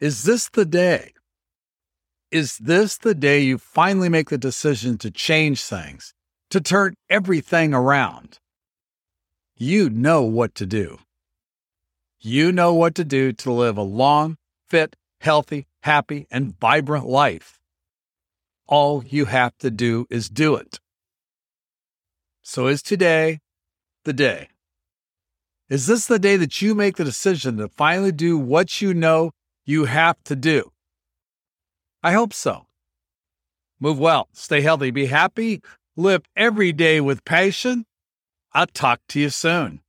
Is this the day? Is this the day you finally make the decision to change things, to turn everything around? You know what to do. You know what to do to live a long, fit, healthy, happy, and vibrant life. All you have to do is do it. So, is today the day? Is this the day that you make the decision to finally do what you know you have to do? I hope so. Move well, stay healthy, be happy, live every day with passion. I'll talk to you soon.